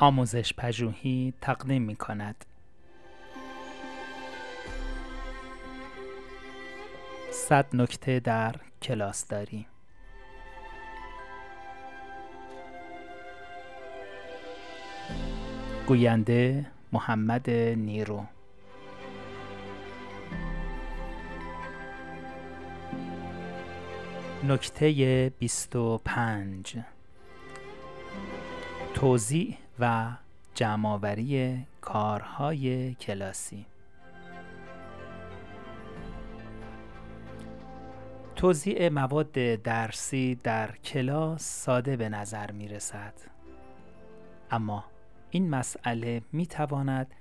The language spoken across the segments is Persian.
آموزش پژوهی تقدیم می کند. صد نکته در کلاس داری گوینده محمد نیرو. نکته بیست و پنج. توزیع و جمعآوری کارهای کلاسی. توزیع مواد درسی در کلاس ساده به نظر می رسد اما این مسئله می تواند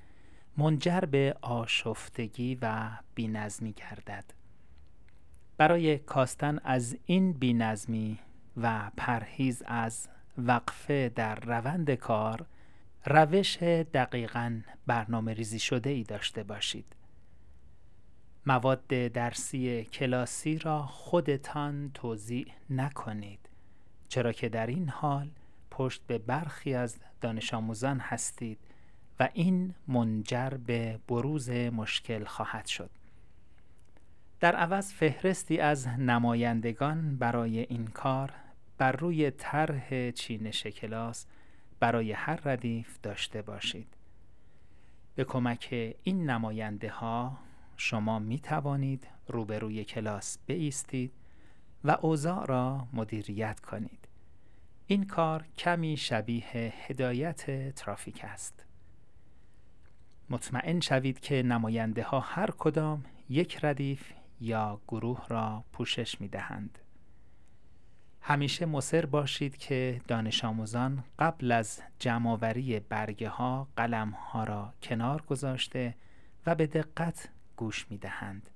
منجر به آشفتگی و بینظمی گردد. برای کاستن از این بینظمی و پرهیز از وقفه در روند کار روش دقیقا برنامه ریزی شده ای داشته باشید. مواد درسی کلاسی را خودتان توضیح نکنید چرا که در این حال پشت به برخی از دانش آموزان هستید و این منجر به بروز مشکل خواهد شد. در عوض فهرستی از نمایندگان برای این کار بر روی طرح چینش کلاس برای هر ردیف داشته باشید. به کمک این نماینده ها شما می توانید روبروی کلاس بایستید و اوضاع را مدیریت کنید. این کار کمی شبیه هدایت ترافیک است. مطمئن شوید که نماینده ها هر کدام یک ردیف یا گروه را پوشش می دهند. همیشه مصر باشید که دانش آموزان قبل از جمعآوری برگه ها قلم ها را کنار گذاشته و به دقت گوش می دهند.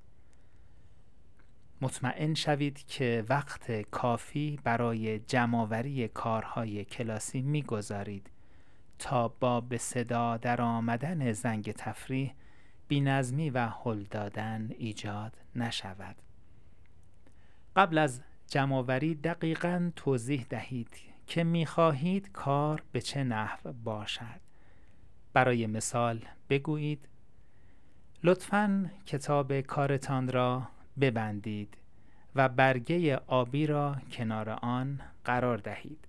مطمئن شوید که وقت کافی برای جمعآوری کارهای کلاسی می‌گذارید تا با به صدا در آمدن زنگ تفریح بینظمی و هل دادن ایجاد نشود قبل از جمعآوری دقیقا توضیح دهید که می‌خواهید کار به چه نحو باشد. برای مثال بگویید لطفا کتاب کارتان را ببندید و برگه آبی را کنار آن قرار دهید.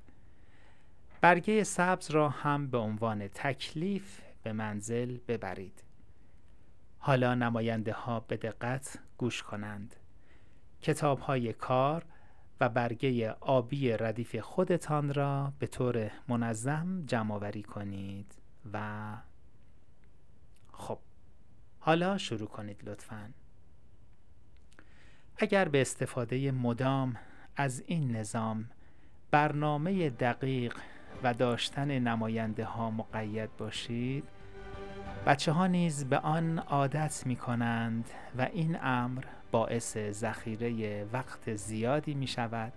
برگه سبز را هم به عنوان تکلیف به منزل ببرید. حالا نماینده ها به دقت گوش کنند. کتاب های کار و برگه آبی ردیف خودتان را به طور منظم جمع آوری کنید و خب حالا شروع کنید لطفا. اگر به استفاده مدام از این نظام برنامه دقیق و داشتن نماینده ها مقید باشید بچه ها نیز به آن عادت می کنند و این امر باعث ذخیره وقت زیادی می شود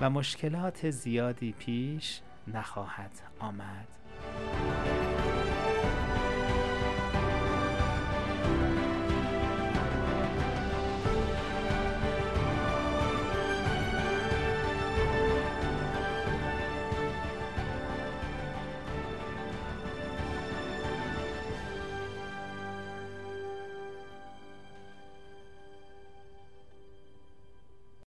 و مشکلات زیادی پیش نخواهد آمد.